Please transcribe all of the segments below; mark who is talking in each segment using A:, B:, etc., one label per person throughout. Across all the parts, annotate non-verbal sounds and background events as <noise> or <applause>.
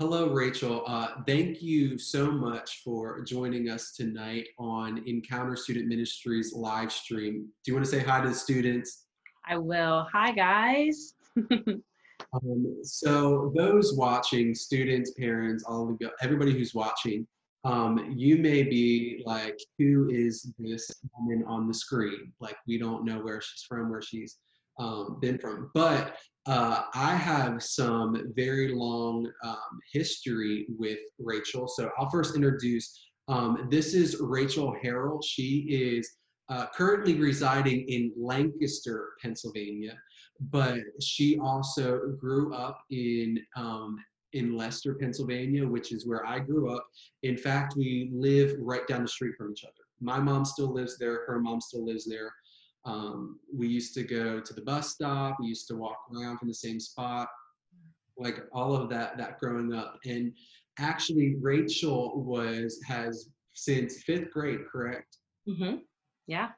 A: Hello, Rachel. Uh, thank you so much for joining us tonight on Encounter Student Ministries live stream. Do you want to say hi to the students?
B: I will. Hi, guys. <laughs>
A: um, so, those watching, students, parents, all of you, everybody who's watching, um, you may be like, who is this woman on the screen? Like, we don't know where she's from, where she's um, been from. But uh, I have some very long um, history with Rachel. So I'll first introduce. Um, this is Rachel Harrell. She is uh, currently residing in Lancaster, Pennsylvania, but she also grew up in um, in Leicester, Pennsylvania, which is where I grew up. In fact, we live right down the street from each other. My mom still lives there. Her mom still lives there. Um, we used to go to the bus stop. We used to walk around from the same spot, like all of that. That growing up, and actually, Rachel was has since fifth grade, correct?
B: Mm-hmm. Yeah.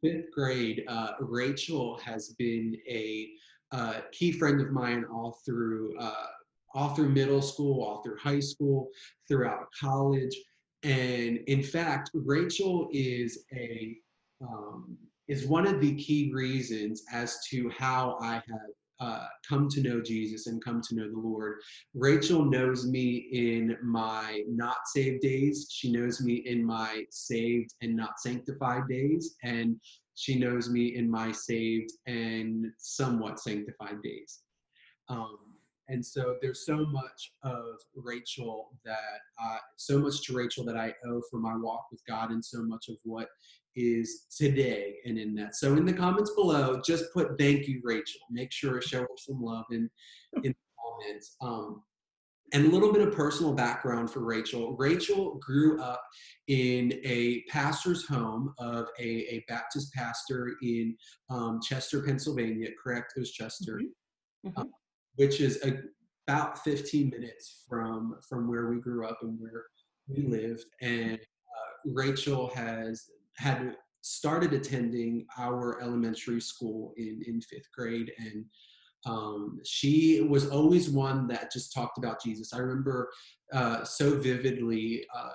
A: fifth grade, uh, Rachel has been a uh, key friend of mine all through uh, all through middle school, all through high school, throughout college, and in fact, Rachel is a um, is one of the key reasons as to how I have uh, come to know Jesus and come to know the Lord. Rachel knows me in my not saved days. She knows me in my saved and not sanctified days. And she knows me in my saved and somewhat sanctified days. Um, and so there's so much of Rachel that, so much to Rachel that I owe for my walk with God, and so much of what is today and in that. So in the comments below, just put thank you, Rachel. Make sure to show her some love in, in the comments. Um, and a little bit of personal background for Rachel. Rachel grew up in a pastor's home of a, a Baptist pastor in um, Chester, Pennsylvania, correct? It was Chester, mm-hmm. Mm-hmm. Um, which is a, about 15 minutes from, from where we grew up and where we lived. And uh, Rachel has had started attending our elementary school in, in fifth grade and um, she was always one that just talked about Jesus. I remember uh, so vividly uh,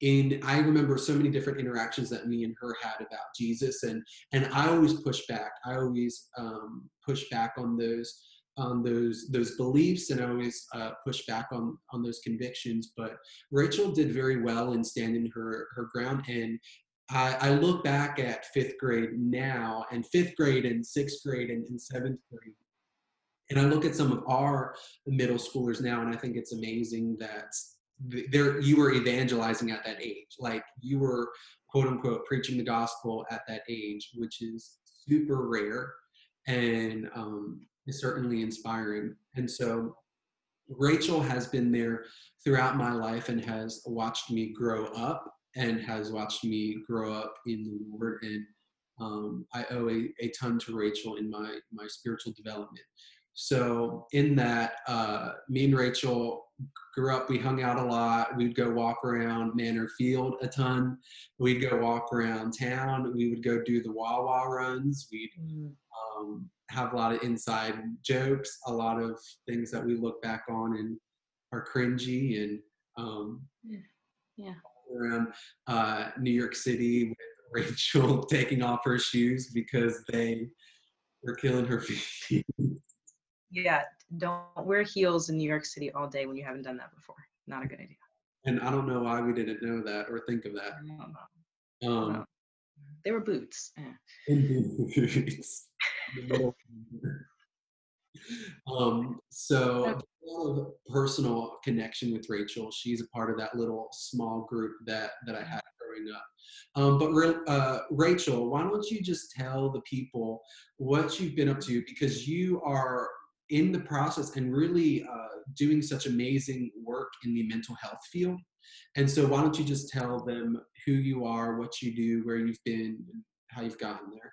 A: in I remember so many different interactions that me and her had about Jesus, and and I always push back. I always um, push back on those on those those beliefs, and I always uh, push back on on those convictions. But Rachel did very well in standing her her ground, and I, I, look back at fifth grade now and fifth grade and sixth grade and, and seventh grade. And I look at some of our middle schoolers now, and I think it's amazing that there you were evangelizing at that age. Like you were quote unquote preaching the gospel at that age, which is super rare and um, is certainly inspiring. And so Rachel has been there throughout my life and has watched me grow up and has watched me grow up in the Lord. And um, I owe a, a ton to Rachel in my my spiritual development. So in that, uh, me and Rachel grew up. We hung out a lot. We'd go walk around Manor Field a ton. We'd go walk around town. We would go do the Wawa runs. We'd mm. um, have a lot of inside jokes, a lot of things that we look back on and are cringy and um,
B: yeah. yeah
A: around uh, New York City with <laughs> Rachel taking off her shoes because they were killing her <laughs> feet.
B: yeah, don't wear heels in New York City all day when you haven't done that before. Not a good idea.
A: And I don't know why we didn't know that or think of that. Um,
B: no. They were boots. <laughs>
A: boots. Um, so personal connection with Rachel. She's a part of that little small group that that I had growing up. Um, but uh, Rachel, why don't you just tell the people what you've been up to because you are in the process and really uh, doing such amazing work in the mental health field. And so, why don't you just tell them who you are, what you do, where you've been, and how you've gotten there?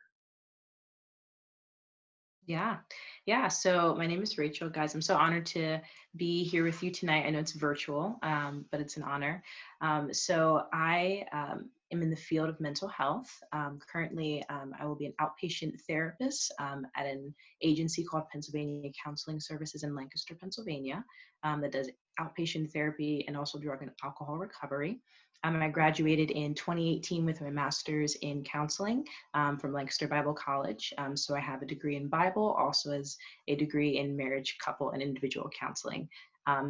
B: Yeah. Yeah. So my name is Rachel, guys. I'm so honored to be here with you tonight. I know it's virtual, um, but it's an honor. Um, so I um, am in the field of mental health. Um, currently, um, I will be an outpatient therapist um, at an agency called Pennsylvania Counseling Services in Lancaster, Pennsylvania, that does outpatient therapy and also drug and alcohol recovery. Um, I graduated in 2018 with my master's in counseling um, from Lancaster Bible College. so I have a degree in Bible, also as a degree in marriage, couple, and individual counseling.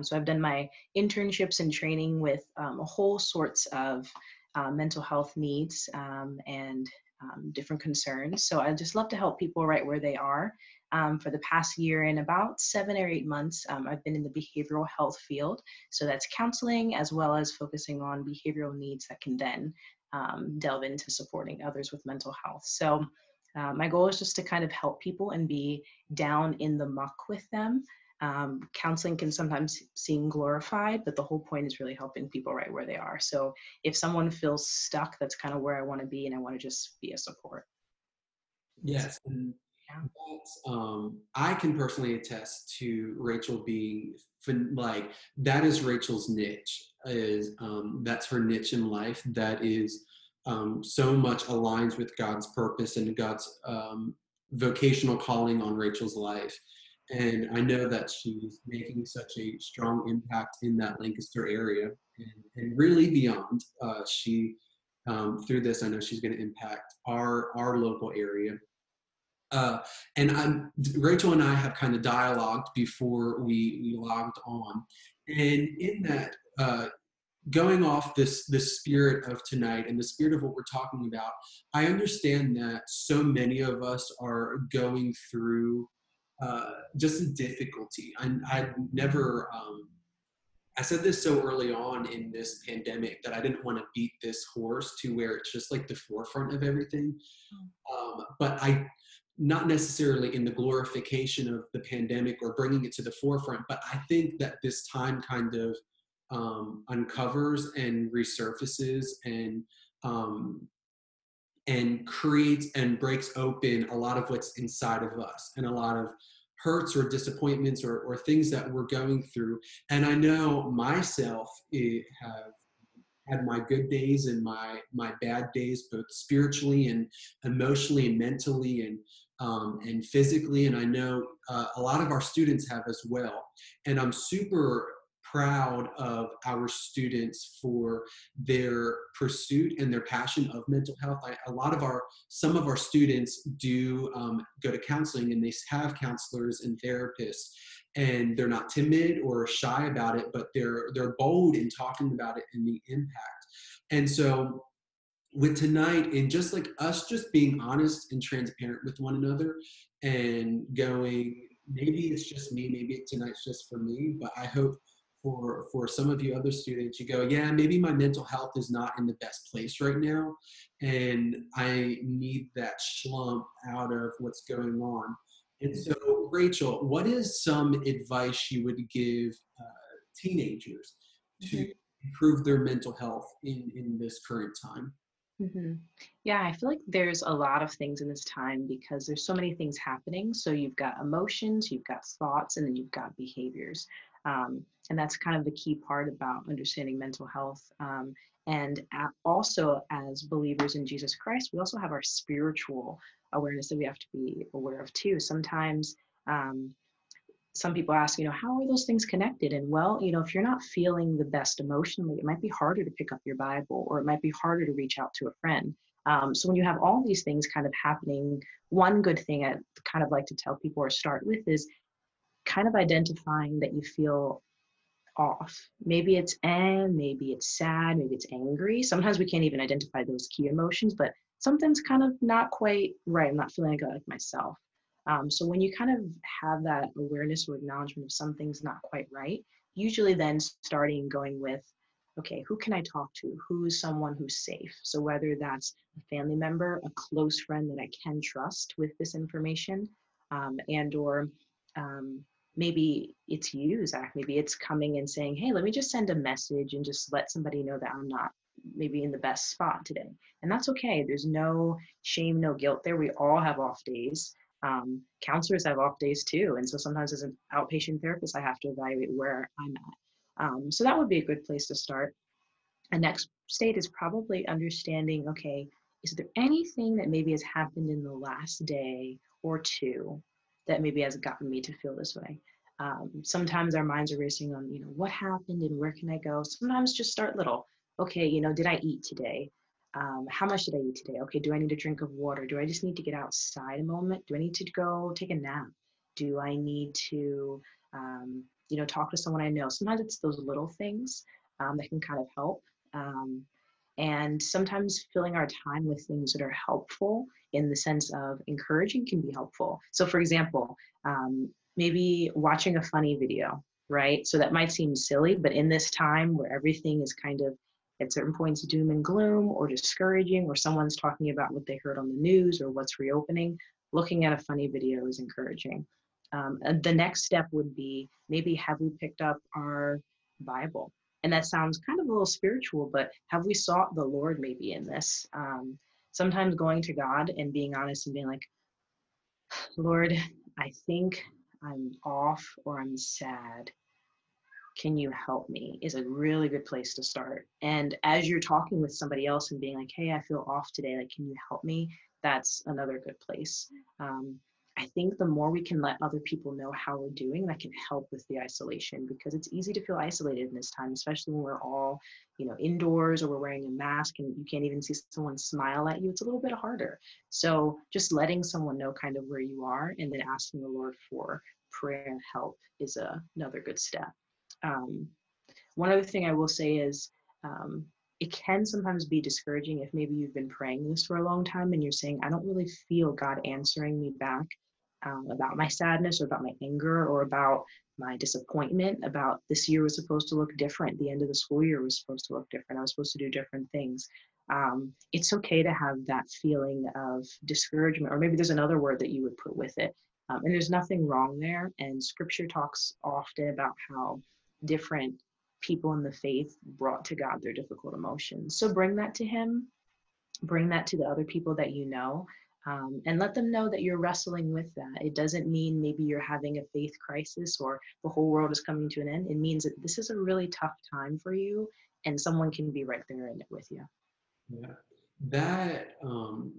B: so I've done my internships and training with a whole sorts of uh, mental health needs um, and um, different concerns. So I just love to help people right where they are. Um, for the past year and about seven or eight months, um, I've been in the behavioral health field. So that's counseling as well as focusing on behavioral needs that can then um, delve into supporting others with mental health. So uh, my goal is just to kind of help people and be down in the muck with them um, counseling can sometimes seem glorified, but the whole point is really helping people right where they are. So if someone feels stuck, that's kind of where I want to be, and I want to just be a support.
A: Yes, and yeah. um, I can personally attest to Rachel being like that is Rachel's niche. Is um, that's her niche in life. That is um, so much aligns with God's purpose and God's um, vocational calling on Rachel's life and I know that she's making such a strong impact in that Lancaster area and, and really beyond. Uh, she um, through this, I know she's going to impact our our local area. Uh, and I'm, Rachel and I have kind of dialogued before we we logged on, and in that. Uh, going off this this spirit of tonight and the spirit of what we're talking about i understand that so many of us are going through uh, just a difficulty. I, I never, um, I said this so early on in this pandemic that I didn't want to beat this horse to where it's just like the forefront of everything. Um, but I, not necessarily in the glorification of the pandemic or bringing it to the forefront, but I think that this time kind of um, uncovers and resurfaces and um, and creates and breaks open a lot of what's inside of us and a lot of hurts or disappointments or, or things that we're going through. And I know myself eh, have had my good days and my my bad days, both spiritually and emotionally and mentally and um, and physically. And I know uh, a lot of our students have as well. And I'm super proud of our students for their pursuit and their passion of mental health. I, a lot of our, some of our students do um, go to counseling and they have counselors and therapists and they're not timid or shy about it, but they're, they're bold in talking about it and the impact. And so with tonight and just like us just being honest and transparent with one another and going maybe it's just me maybe tonight's just for me but i hope for for some of you other students you go yeah maybe my mental health is not in the best place right now and i need that slump out of what's going on and so rachel what is some advice you would give uh, teenagers to mm-hmm. improve their mental health in in this current time
B: Mm-hmm. Yeah, I feel like there's a lot of things in this time because there's so many things happening. So you've got emotions, you've got thoughts, and then you've got behaviors. Um, and that's kind of the key part about understanding mental health. Um, and also, as believers in Jesus Christ, we also have our spiritual awareness that we have to be aware of too. Sometimes, um, some people ask, you know, how are those things connected? And well, you know, if you're not feeling the best emotionally, it might be harder to pick up your Bible or it might be harder to reach out to a friend. Um, so when you have all these things kind of happening, one good thing I kind of like to tell people or start with is kind of identifying that you feel off. Maybe it's and maybe it's sad, maybe it's angry. Sometimes we can't even identify those key emotions, but something's kind of not quite right. I'm not feeling like myself. Um, so when you kind of have that awareness or acknowledgement of something's not quite right, usually then starting going with, okay, who can I talk to? Who's someone who's safe? So whether that's a family member, a close friend that I can trust with this information, um, and or um, maybe it's you, Zach. Maybe it's coming and saying, hey, let me just send a message and just let somebody know that I'm not maybe in the best spot today. And that's okay. There's no shame, no guilt there. We all have off days. Um, counselors have off days too. And so sometimes as an outpatient therapist, I have to evaluate where I'm at. Um, so that would be a good place to start. a next state is probably understanding okay, is there anything that maybe has happened in the last day or two that maybe has gotten me to feel this way? Um, sometimes our minds are racing on, you know, what happened and where can I go? Sometimes just start little. Okay, you know, did I eat today? Um, how much did I eat today? Okay, do I need a drink of water? Do I just need to get outside a moment? Do I need to go take a nap? Do I need to, um, you know, talk to someone I know? Sometimes it's those little things um, that can kind of help. Um, and sometimes filling our time with things that are helpful in the sense of encouraging can be helpful. So, for example, um, maybe watching a funny video, right? So that might seem silly, but in this time where everything is kind of at certain points doom and gloom or discouraging, or someone's talking about what they heard on the news or what's reopening, looking at a funny video is encouraging. Um, the next step would be maybe have we picked up our Bible? And that sounds kind of a little spiritual, but have we sought the Lord maybe in this? Um, sometimes going to God and being honest and being like, Lord, I think I'm off or I'm sad can you help me is a really good place to start. And as you're talking with somebody else and being like hey i feel off today like can you help me? that's another good place. Um, i think the more we can let other people know how we're doing that can help with the isolation because it's easy to feel isolated in this time especially when we're all you know indoors or we're wearing a mask and you can't even see someone smile at you it's a little bit harder. So just letting someone know kind of where you are and then asking the lord for prayer and help is a, another good step um, one other thing I will say is um, it can sometimes be discouraging if maybe you've been praying this for a long time and you're saying, I don't really feel God answering me back um, about my sadness or about my anger or about my disappointment about this year was supposed to look different. The end of the school year was supposed to look different. I was supposed to do different things. Um, it's okay to have that feeling of discouragement, or maybe there's another word that you would put with it. Um, and there's nothing wrong there. And scripture talks often about how different people in the faith brought to God their difficult emotions. So bring that to Him, bring that to the other people that you know, um, and let them know that you're wrestling with that. It doesn't mean maybe you're having a faith crisis or the whole world is coming to an end. It means that this is a really tough time for you, and someone can be right there in it with you.
A: Yeah, that um,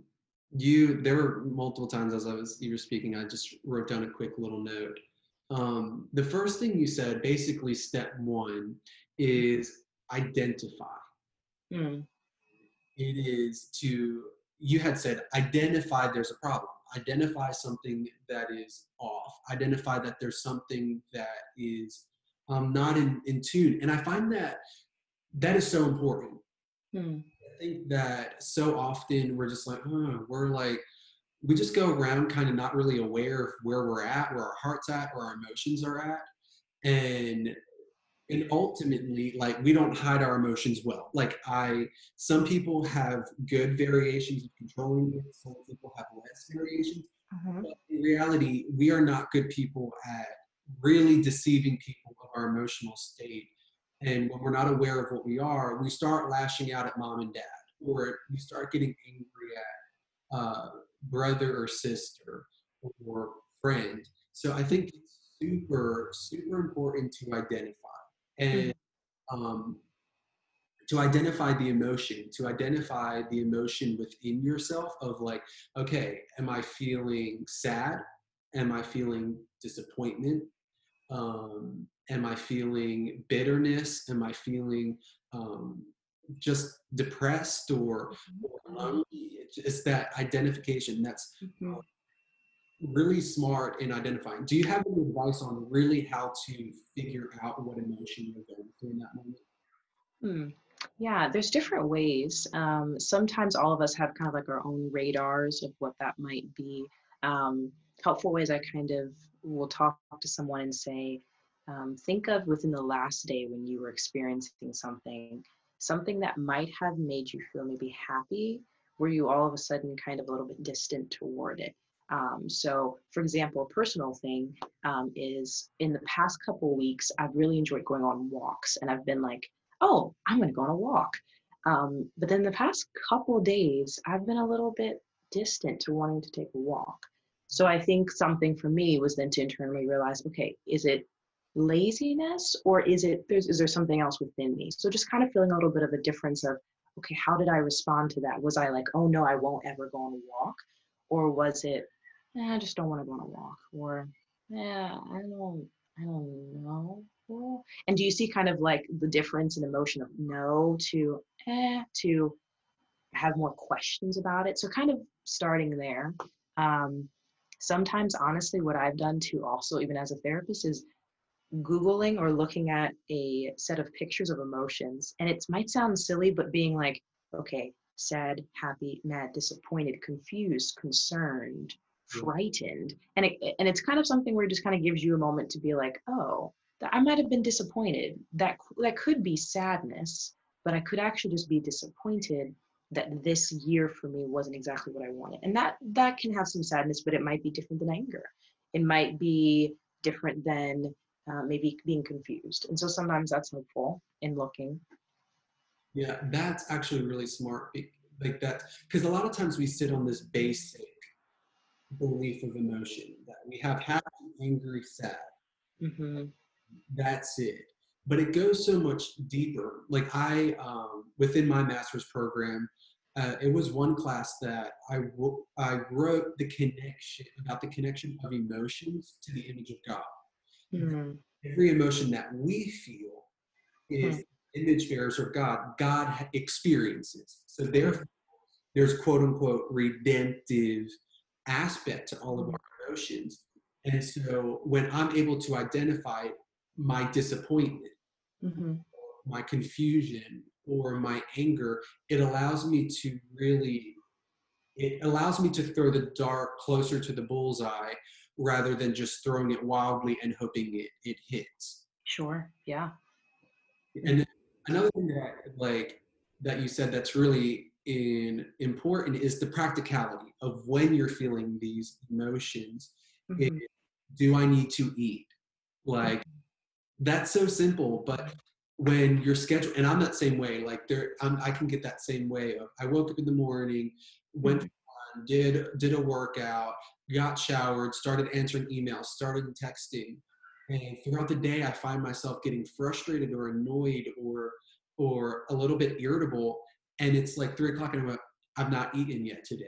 A: you there were multiple times as I was you were speaking. I just wrote down a quick little note um, the first thing you said, basically step one, is identify. Mm. It is to, you had said, identify there's a problem. Identify something that is off. Identify that there's something that is um, not in, in tune. And I find that that is so important. Mm. I think that so often we're just like, oh, we're like, we just go around kind of not really aware of where we're at, where our heart's at, where our emotions are at. And and ultimately like we don't hide our emotions well like i some people have good variations of controlling it some people have less variations uh-huh. but in reality we are not good people at really deceiving people of our emotional state and when we're not aware of what we are we start lashing out at mom and dad or we start getting angry at uh, brother or sister or friend. So I think it's super, super important to identify and um, to identify the emotion, to identify the emotion within yourself of like, okay, am I feeling sad? Am I feeling disappointment? Um, am I feeling bitterness? Am I feeling um, just depressed or, or mm-hmm. lonely. It's that identification that's mm-hmm. Uh, really smart in identifying. Do you have any advice on really how to figure out what emotion you're going through in that moment?
B: Hmm. Yeah, there's different ways. Um, sometimes all of us have kind of like our own radars of what that might be. Um, helpful ways I kind of will talk to someone and say, um, think of within the last day when you were experiencing something something that might have made you feel maybe happy, were you all of a sudden kind of a little bit distant toward it? Um, so, for example, a personal thing um, is in the past couple weeks, I've really enjoyed going on walks, and I've been like, oh, I'm going to go on a walk. Um, but then the past couple days, I've been a little bit distant to wanting to take a walk. So I think something for me was then to internally realize, okay, is it laziness or is it there's is there something else within me? So just kind of feeling a little bit of a difference of okay how did i respond to that? Was i like oh no i won't ever go on a walk or was it eh, i just don't want to go on a walk or yeah i don't i don't know. And do you see kind of like the difference in emotion of no to eh to have more questions about it? So kind of starting there um, sometimes honestly what i've done to also even as a therapist is googling or looking at a set of pictures of emotions and it might sound silly but being like okay sad happy mad disappointed confused concerned mm. frightened and it and it's kind of something where it just kind of gives you a moment to be like oh i might have been disappointed that that could be sadness but i could actually just be disappointed that this year for me wasn't exactly what I wanted. And that that can have some sadness, but it might be different than anger. It might be different than uh, maybe being confused. And so sometimes that's helpful in looking.
A: Yeah, that's actually really smart. Like that, because a lot of times we sit on this basic belief of emotion that we have happy, angry, sad. Mm-hmm. That's it but it goes so much deeper. Like I, um, within my master's program, uh, it was one class that I, I wrote the connection about the connection of emotions to the image of God. Mm-hmm. Every emotion that we feel is mm-hmm. image bearers of God. God experiences. So therefore, there's quote unquote redemptive aspect to all of our emotions. And so when I'm able to identify my disappointment, mm-hmm. my confusion or my anger, it allows me to really, it allows me to throw the dart closer to the bullseye rather than just throwing it wildly and hoping it, it hits.
B: Sure. Yeah.
A: And another thing that like that you said that's really in important is the practicality of when you're feeling these emotions. Mm-hmm. do I need to eat? Like that's so simple but when you're scheduled and i'm that same way like there I'm, i can get that same way of i woke up in the morning went mm-hmm. did did a workout got showered started answering emails started texting and throughout the day i find myself getting frustrated or annoyed or or a little bit irritable and it's like three o'clock and i'm like i've not eaten yet today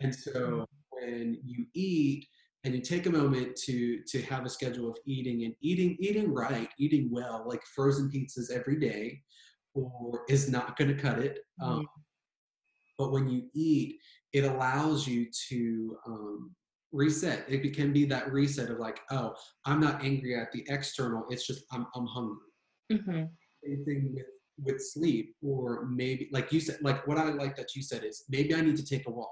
A: and so mm-hmm. when you eat and you take a moment to to have a schedule of eating and eating eating right eating well like frozen pizzas every day or is not going to cut it um, mm-hmm. but when you eat it allows you to um, reset it can be that reset of like oh i'm not angry at the external it's just i'm, I'm hungry mm-hmm. same thing with with sleep or maybe like you said like what i like that you said is maybe i need to take a walk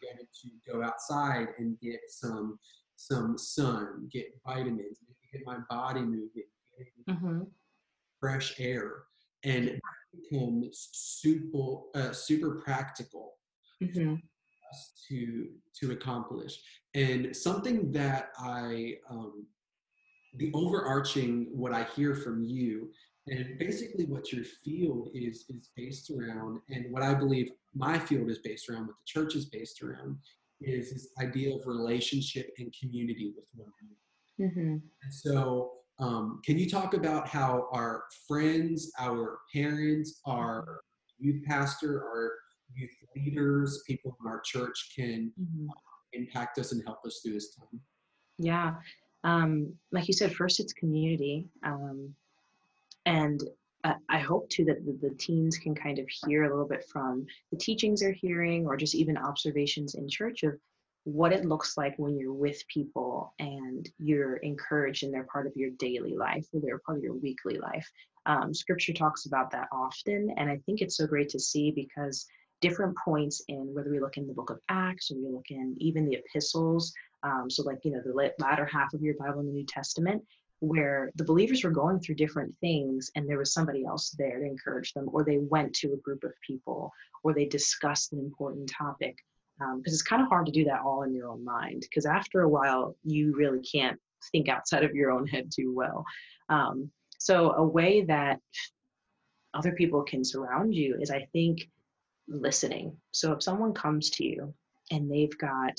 A: maybe I need to go outside and get some some sun, get vitamins, get my body moving, mm-hmm. fresh air, and it becomes super uh, super practical mm-hmm. To to accomplish. And something that I um, the overarching what I hear from you and basically what your field is is based around and what i believe my field is based around what the church is based around is this idea of relationship and community with one another mm-hmm. and so um, can you talk about how our friends our parents our youth pastor our youth leaders people in our church can mm-hmm. impact us and help us through this time
B: yeah um, like you said first it's community um, and I hope too that the, the, teens can kind of hear a little bit from the teachings they're hearing or just even observations in church of what it looks like when you're with people and you're encouraged and they're part of your daily life or they're part of your weekly life. Um, scripture talks about that often, and I think it's so great to see because different points in whether we look in the book of Acts or we look in even the epistles, um, so like you know the latter half of your Bible in the New Testament, where the believers were going through different things and there was somebody else there to encourage them or they went to a group of people or they discussed an important topic because um, it's kind of hard to do that all in your own mind because after a while you really can't think outside of your own head too well. Um, so a way that other people can surround you is i think listening so if someone comes to you and they've got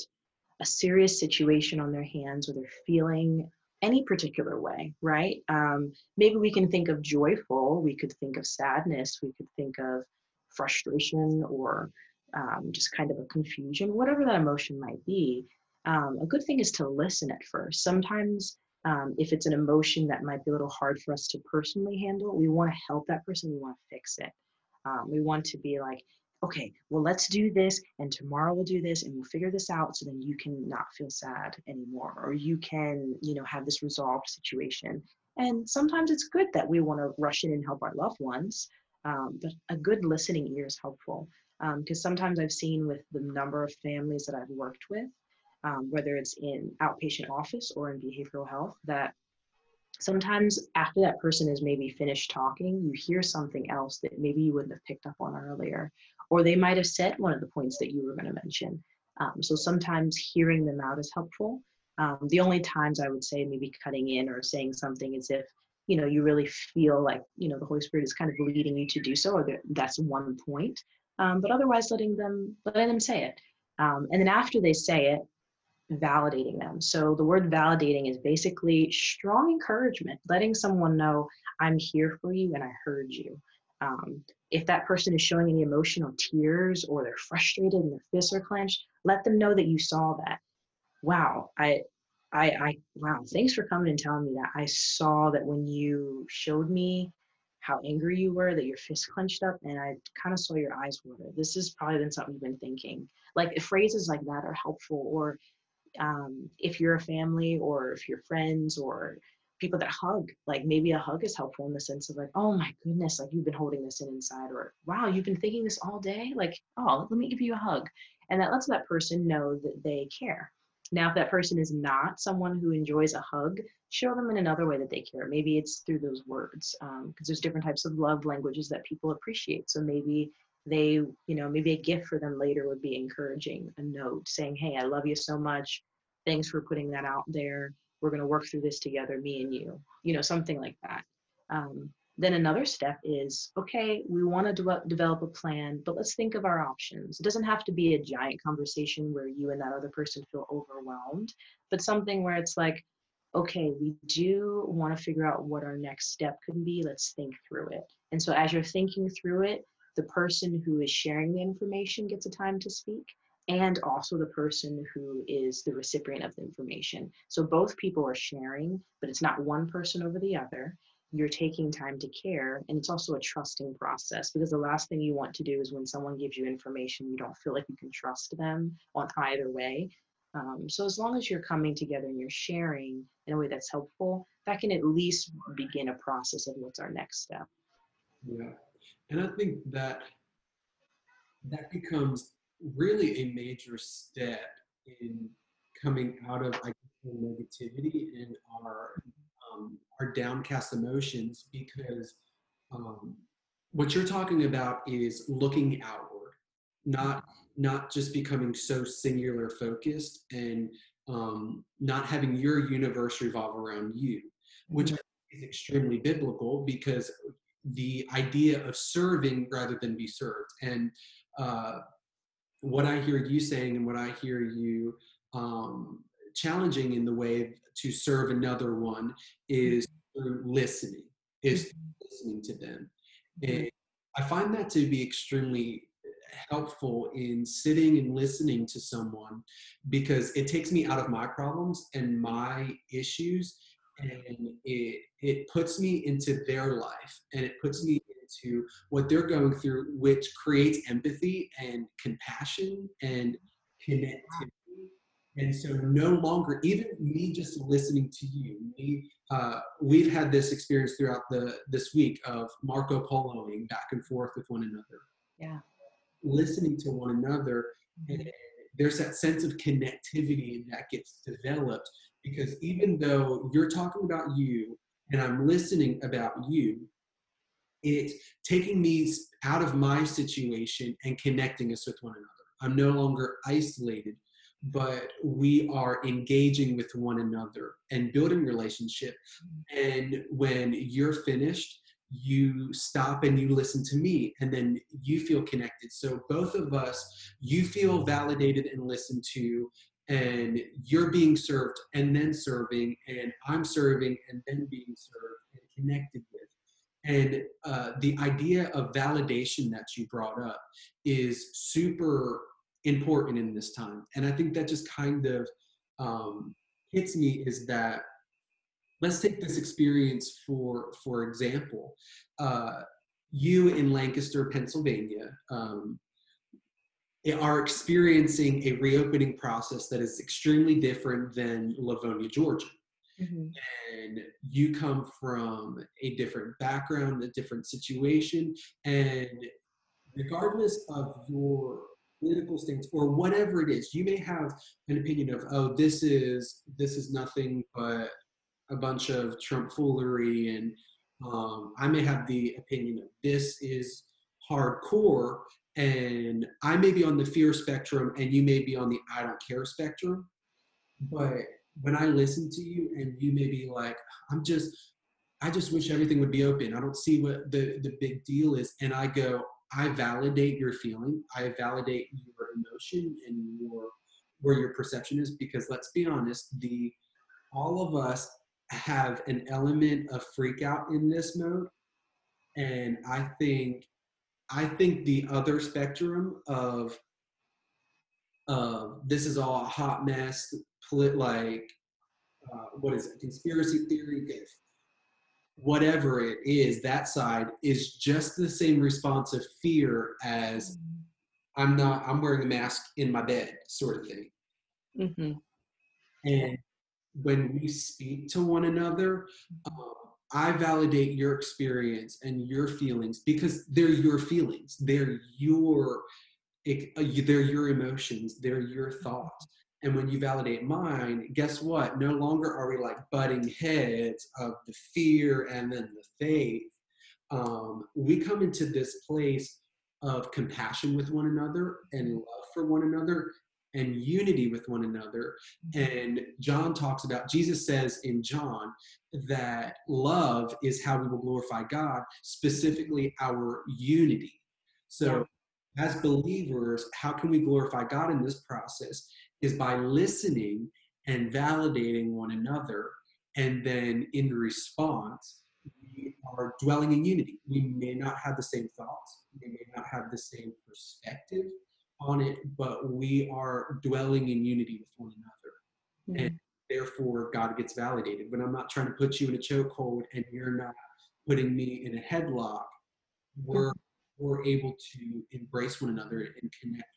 B: a serious situation on their hands or they're feeling any particular way, right? Um, maybe we can think of joyful, we could think of sadness, we could think of frustration or um, just kind of a confusion, whatever that emotion might be. Um, a good thing is to listen at first. Sometimes, um, if it's an emotion that might be a little hard for us to personally handle, we want to help that person, we want to fix it. Um, we want to be like, okay, well, let's do this, and tomorrow we'll do this, and we'll figure this out so then you can not feel sad anymore, or you can, you know, have this resolved situation. And sometimes it's good that we want to rush in and help our loved ones, um, but a good listening ear is helpful. Because um, sometimes I've seen with the number of families that I've worked with, um, whether it's in outpatient office or in behavioral health, that sometimes after that person is maybe finished talking, you hear something else that maybe you wouldn't have picked up on earlier, or they might have said one of the points that you were going to mention. Um, so sometimes hearing them out is helpful. Um, the only times I would say maybe cutting in or saying something is if you know you really feel like you know the Holy Spirit is kind of leading you to do so, or that's one point. Um, but otherwise, letting them letting them say it, um, and then after they say it, validating them. So the word validating is basically strong encouragement, letting someone know I'm here for you and I heard you. Um, if that person is showing any emotional tears or they're frustrated and their fists are clenched, let them know that you saw that. Wow, I, I, I, wow, thanks for coming and telling me that. I saw that when you showed me how angry you were, that your fist clenched up, and I kind of saw your eyes water. This has probably been something you've been thinking. Like phrases like that are helpful, or um, if you're a family or if you're friends or people that hug like maybe a hug is helpful in the sense of like oh my goodness like you've been holding this in inside or wow you've been thinking this all day? Like oh let me give you a hug. And that lets that person know that they care. Now if that person is not someone who enjoys a hug show them in another way that they care. Maybe it's through those words because um, there's different types of love languages that people appreciate. So maybe they you know maybe a gift for them later would be encouraging a note saying hey i love you so much. Thanks for putting that out there we're going to work through this together me and you you know something like that. Um, then another step is okay we want to de- develop a plan but let's think of our options. It doesn't have to be a giant conversation where you and that other person feel overwhelmed but something where it's like okay we do want to figure out what our next step could be let's think through it. And so as you're thinking through it the person who is sharing the information gets a time to speak and also the person who is the recipient of the information. So both people are sharing, but it's not one person over the other. You're taking time to care, and it's also a trusting process because the last thing you want to do is when someone gives you information, you don't feel like you can trust them on either way. Um, so as long as you're coming together and you're sharing in a way that's helpful, that can at least begin a process of what's our next step.
A: Yeah, and I think that that becomes really a major step in coming out of I negativity and our um, our downcast emotions because um, what you're talking about is looking outward, not not just becoming so singular focused and um, not having your universe revolve around you, which mm-hmm. is extremely biblical because the idea of serving rather than be served and uh, what I hear you saying and what I hear you um, challenging in the way to serve another one is through listening, is mm-hmm. listening to them. Mm-hmm. And I find that to be extremely helpful in sitting and listening to someone because it takes me out of my problems and my issues and it it puts me into their life and it puts me to what they're going through, which creates empathy and compassion and connectivity. And so, no longer, even me just listening to you, me, uh, we've had this experience throughout the this week of Marco Poloing back and forth with one another.
B: Yeah.
A: Listening to one another, and there's that sense of connectivity that gets developed because even though you're talking about you and I'm listening about you, it's taking me out of my situation and connecting us with one another. I'm no longer isolated, but we are engaging with one another and building relationship. And when you're finished, you stop and you listen to me and then you feel connected so both of us you feel validated and listened to and you're being served and then serving and i'm serving and then being served and connected with and uh, the idea of validation that you brought up is super important in this time. And i think that just kind of um, hits me is that let's take this experience for for example. Uh, you in lancaster pennsylvania um, are experiencing a reopening process that is extremely different than lavonia georgia mm-hmm. and you come from a different background a different situation and regardless of your political stance or whatever it is you may have an opinion of oh this is this is nothing but a bunch of trump foolery and um, i may have the opinion of this is hardcore and i may be on the fear spectrum and you may be on the i don't care spectrum but when i listen to you and you may be like i'm just i just wish everything would be open i don't see what the the big deal is and i go I validate your feeling. I validate your emotion and your where your perception is because let's be honest, the all of us have an element of freak out in this mode. And I think I think the other spectrum of uh, this is all a hot mess, like uh, what is it, conspiracy theory, whatever it is, that side is just the same response of fear as mm-hmm. I'm not, I'm wearing a mask in my bed, sort of thing. Mm-hmm. And when we speak to one another, um, I validate your experience and your feelings because they're your feelings. They're your, uh, they're your emotions. They're your thoughts. And when you validate mine, guess what? No longer are we like butting heads of the fear and then the faith. Um, we come into this place of compassion with one another and love for one another and unity with one another. And John talks about, Jesus says in John that love is how we will glorify God, specifically our unity. So, as believers, how can we glorify God in this process? Is by listening and validating one another. And then in response, we are dwelling in unity. We may not have the same thoughts, we may not have the same perspective on it, but we are dwelling in unity with one another. Mm-hmm. And therefore, God gets validated. When I'm not trying to put you in a chokehold and you're not putting me in a headlock, we're, we're able to embrace one another and connect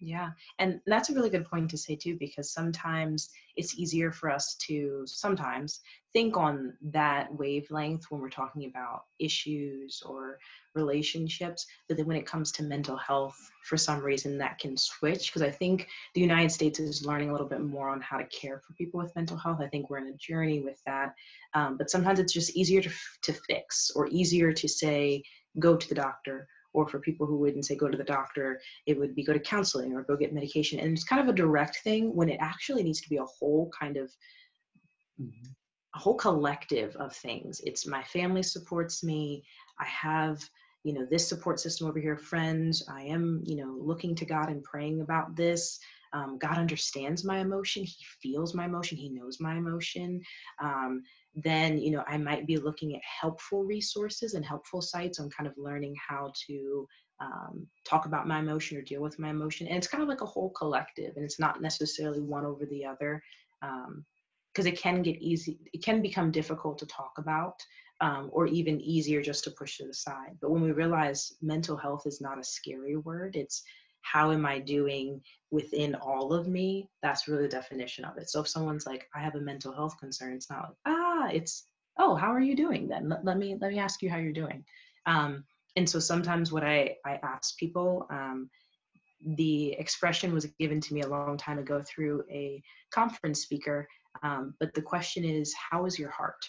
B: yeah, and that's a really good point to say too, because sometimes it's easier for us to sometimes think on that wavelength when we're talking about issues or relationships. But then when it comes to mental health, for some reason that can switch. Because I think the United States is learning a little bit more on how to care for people with mental health. I think we're in a journey with that. Um, but sometimes it's just easier to, to fix or easier to say, go to the doctor or for people who wouldn't say go to the doctor, it would be go to counseling or go get medication. And it's kind of a direct thing when it actually needs to be a whole kind of mm-hmm. a whole collective of things. It's my family supports me. I have you know this support system over here friends i am you know looking to god and praying about this um, god understands my emotion he feels my emotion he knows my emotion um, then you know i might be looking at helpful resources and helpful sites on kind of learning how to um, talk about my emotion or deal with my emotion and it's kind of like a whole collective and it's not necessarily one over the other because um, it can get easy it can become difficult to talk about um, or even easier just to push it aside but when we realize mental health is not a scary word it's how am I doing within all of me? That's really the definition of it. So if someone's like, I have a mental health concern, it's not like, ah, it's, oh, how are you doing then? Let, let me let me ask you how you're doing. Um, and so sometimes what I, I ask people, um, the expression was given to me a long time ago through a conference speaker. Um, but the question is, how is your heart?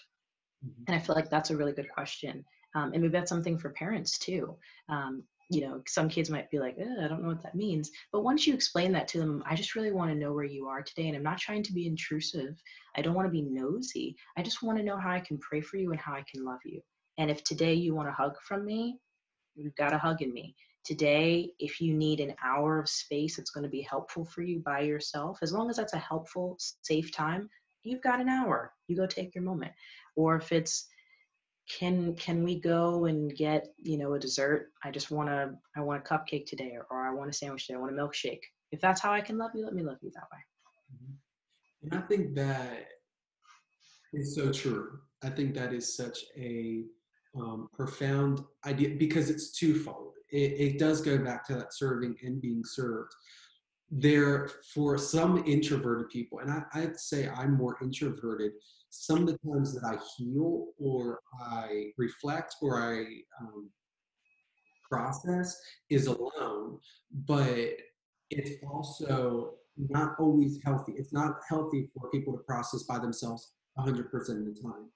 B: Mm-hmm. And I feel like that's a really good question. Um, and maybe that's something for parents too. Um, you know, some kids might be like, I don't know what that means. But once you explain that to them, I just really want to know where you are today. And I'm not trying to be intrusive. I don't want to be nosy. I just want to know how I can pray for you and how I can love you. And if today you want a hug from me, you've got a hug in me. today if you need an hour of space that's going to be helpful for you by yourself as long as that's a helpful safe time you've got an hour you go take your moment or if it's can can we go and get you know a dessert? I just want to i want a cupcake today or, or i want a sandwich today i want a milkshake. If that's how i can love you let me love you that way.
A: Mm-hmm. and i think that is so true. I think that is such a um, profound idea because it's twofold. It, it does go back to that serving and being served. There for some introverted people and I, i'd say i'm more introverted some of the times that I heal or I reflect or I um, process is alone, but it's also not always healthy. It's not healthy for people to process by themselves 100% of the time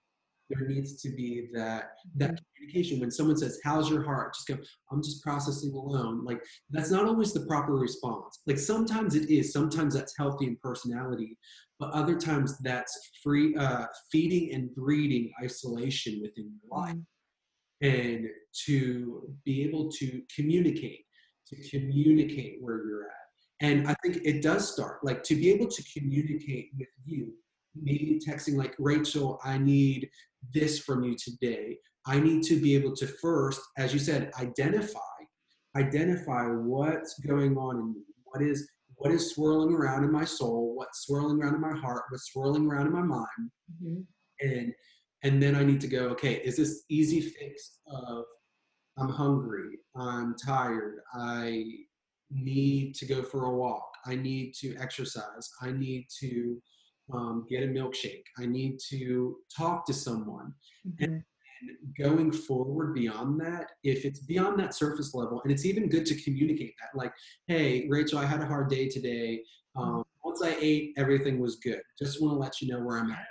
A: there needs to be that that mm-hmm. communication. When someone says how's your heart? Just go i'm just processing alone. Like that's not always the proper response. Like sometimes it is. Sometimes that's healthy in personality but other times that's free uh, feeding and breeding isolation within your life. Mm-hmm. and to be able to communicate to communicate where you're at. And i think it does start like to be able to communicate with you maybe texting like rachel i need this from you today. I need to be able to first, as you said, identify, identify what's going on in me. What is what is swirling around in my soul? What's swirling around in my heart? What's swirling around in my mind? Mm-hmm. And and then I need to go, okay, is this easy fix of I'm hungry, I'm tired, I need to go for a walk, I need to exercise, I need to um, get a milkshake. I need to talk to someone. Mm-hmm. And, and going forward beyond that, if it's beyond that surface level, and it's even good to communicate that, like, hey, Rachel, I had a hard day today. Um, mm-hmm. once I ate, everything was good. Just want to let you know where I'm at.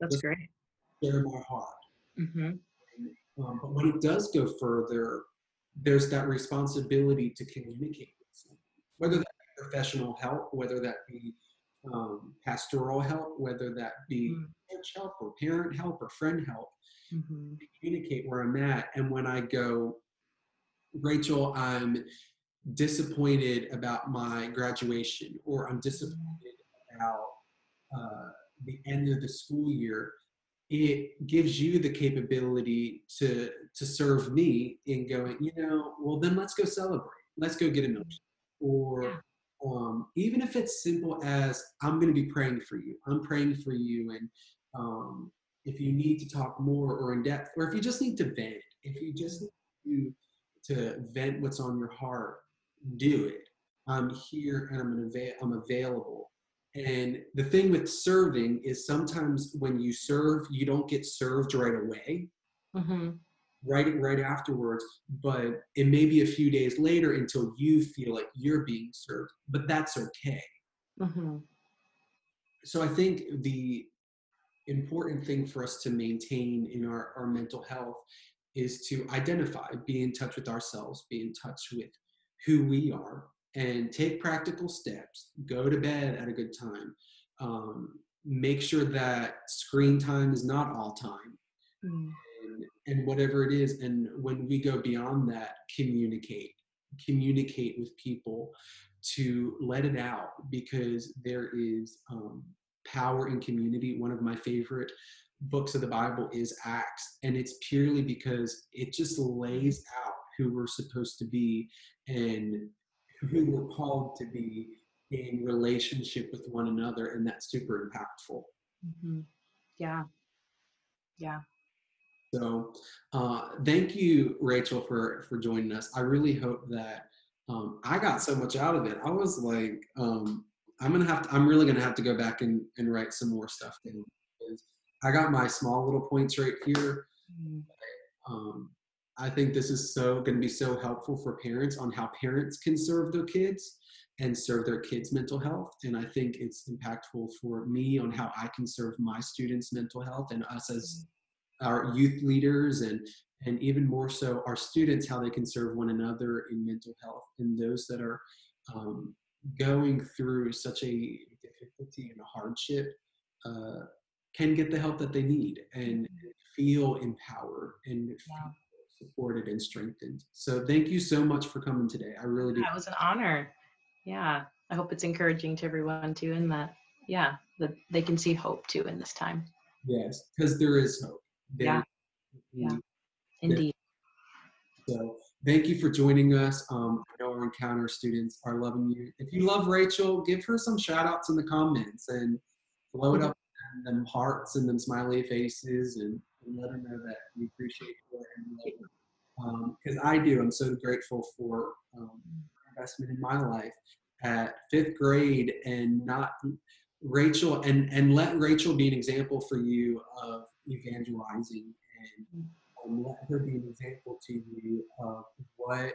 B: That's Just great.
A: Share my heart. Mm-hmm. Um, but when it does go further, there's that responsibility to communicate with someone, whether that be professional help, whether that be um, pastoral help, whether that be mm-hmm. church help or parent help or friend help, mm-hmm. communicate where I'm at. And when I go, Rachel, I'm disappointed about my graduation, or I'm disappointed about uh, the end of the school year, it gives you the capability to to serve me in going, you know, well then let's go celebrate. Let's go get a milkshake. Or um, even if it's simple as i'm going to be praying for you. I'm praying for you and um, if you need to talk more or in depth or if you just need to vent if you just need to, to vent what's on your heart do it. I'm here and i'm, I'm available. And the thing with serving is sometimes when you serve you don't get served right away. Mm-hmm right it right afterwards but it may be a few days later until you feel like you're being served but that's okay. Mm-hmm. so i think the important thing for us to maintain in our, our mental health is to identify be in touch with ourselves be in touch with who we are and take practical steps. Go to bed at a good time. Um, make sure that screen time is not all time. Mm and whatever it is and when we go beyond that communicate communicate with people to let it out because there is um, power in community. One of my favorite books of the bible is acts and it's purely because it just lays out who we're supposed to be and who we're called to be in relationship with one another and that's super impactful.
B: Mm-hmm. yeah. Yeah
A: so uh, thank you, Rachel, for for joining us. I really hope that um, I got so much out of it. I was like, um, I'm gonna have to. I'm really gonna have to go back and, and write some more stuff down. I got my small little points right here. Mm-hmm. Um, I think this is so going to be so helpful for parents on how parents can serve their kids and serve their kids' mental health. And I think it's impactful for me on how I can serve my students' mental health and us as our youth leaders and and even more so our students how they can serve one another in mental health and those that are um, going through such a difficulty and a hardship uh, can get the help that they need and feel empowered and feel supported and strengthened. So thank you so much for coming today. I really do.
B: That was an honor. Yeah. I hope it's encouraging to everyone too, in that, yeah, that they can see hope too in this time.
A: Yes, because there is hope. There,
B: Yeah. Yeah. Indeed.
A: So thank you for joining us. Um, I know our encounter students are loving you. If you love Rachel, give her some shout outs in the comments and blow it up them hearts and them smiley faces and, and let her know that we appreciate her and love her. Because I do. I'm so grateful for um, investment in my life at fifth grade and not Rachel and and let Rachel be an example for you of evangelizing and um, let her be an example to you of what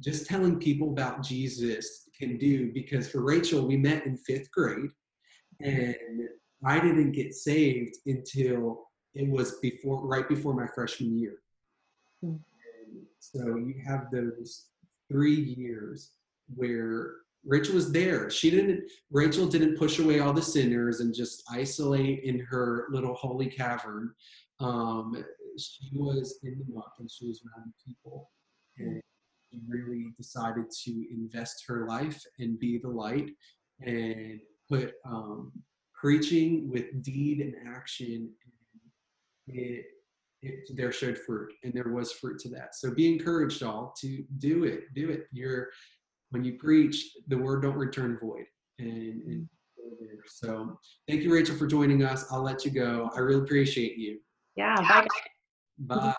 A: just telling people about Jesus can do. Because for Rachel, we met in fifth grade, and I didn't get saved until it was before, right before my freshman year.
B: Hmm.
A: And so you have those three years where Rachel was there. She didn't. Rachel didn't push away all the sinners and just isolate in her little holy cavern. Um, she was in the muck and she was around people, and she really decided to invest her life and be the light and put um, preaching with deed and action. And it, it there showed fruit, and there was fruit to that. So be encouraged, all to do it. Do it. You're when you preach, the word don't return void. And, and so thank you, Rachel, for joining us. I'll let you go. I really appreciate you.
B: Yeah. Bye.
A: Bye.